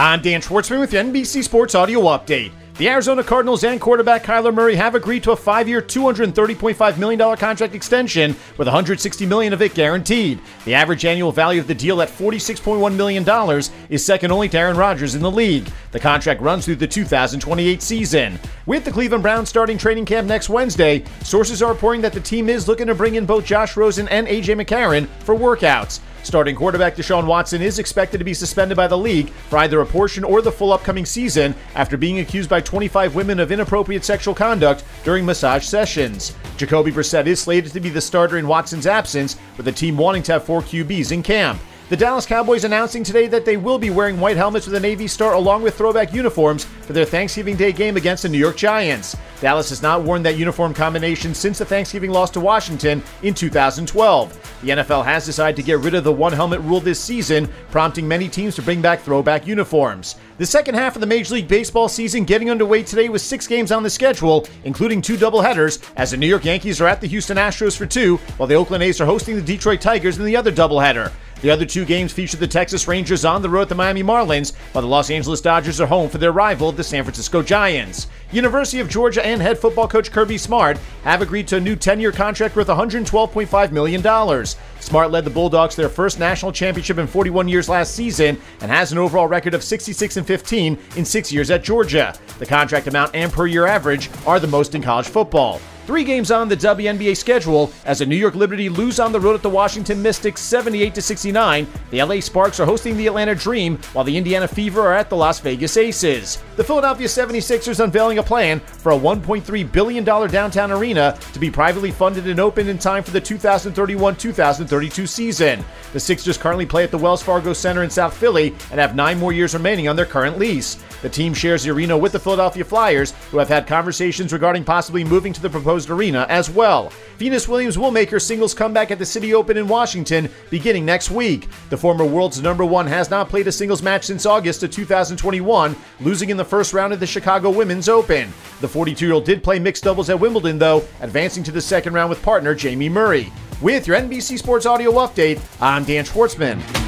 I'm Dan Schwartzman with the NBC Sports Audio Update. The Arizona Cardinals and quarterback Kyler Murray have agreed to a five-year, $230.5 million contract extension with 160 million of it guaranteed. The average annual value of the deal at $46.1 million is second only to Aaron Rodgers in the league. The contract runs through the 2028 season. With the Cleveland Browns starting training camp next Wednesday, sources are reporting that the team is looking to bring in both Josh Rosen and A.J. McCarron for workouts. Starting quarterback Deshaun Watson is expected to be suspended by the league for either a portion or the full upcoming season after being accused by 25 women of inappropriate sexual conduct during massage sessions. Jacoby Brissett is slated to be the starter in Watson's absence, with the team wanting to have four QBs in camp. The Dallas Cowboys announcing today that they will be wearing white helmets with a Navy star along with throwback uniforms for their Thanksgiving Day game against the New York Giants. Dallas has not worn that uniform combination since the Thanksgiving loss to Washington in 2012. The NFL has decided to get rid of the one helmet rule this season, prompting many teams to bring back throwback uniforms. The second half of the Major League Baseball season getting underway today with six games on the schedule, including two doubleheaders, as the New York Yankees are at the Houston Astros for two, while the Oakland A's are hosting the Detroit Tigers in the other doubleheader. The other two games feature the Texas Rangers on the road at the Miami Marlins, while the Los Angeles Dodgers are home for their rival, the San Francisco Giants. University of Georgia and head football coach Kirby Smart have agreed to a new 10 year contract worth $112.5 million. Smart led the Bulldogs their first national championship in 41 years last season and has an overall record of 66 and 15 in six years at Georgia. The contract amount and per year average are the most in college football. Three games on the WNBA schedule as the New York Liberty lose on the road at the Washington Mystics 78 to 69. The LA Sparks are hosting the Atlanta Dream while the Indiana Fever are at the Las Vegas Aces. The Philadelphia 76ers unveiling a plan for a $1.3 billion downtown arena to be privately funded and open in time for the 2031-2032 season. The Sixers currently play at the Wells Fargo Center in South Philly and have nine more years remaining on their current lease. The team shares the arena with the Philadelphia Flyers, who have had conversations regarding possibly moving to the proposed arena as well. Venus Williams will make her singles comeback at the Citi Open in Washington beginning next week. The former world's number one has not played a singles match since August of 2021, losing in the first round of the Chicago Women's Open. The 42 year old did play mixed doubles at Wimbledon, though, advancing to the second round with partner Jamie Murray. With your NBC Sports Audio Update, I'm Dan Schwartzman.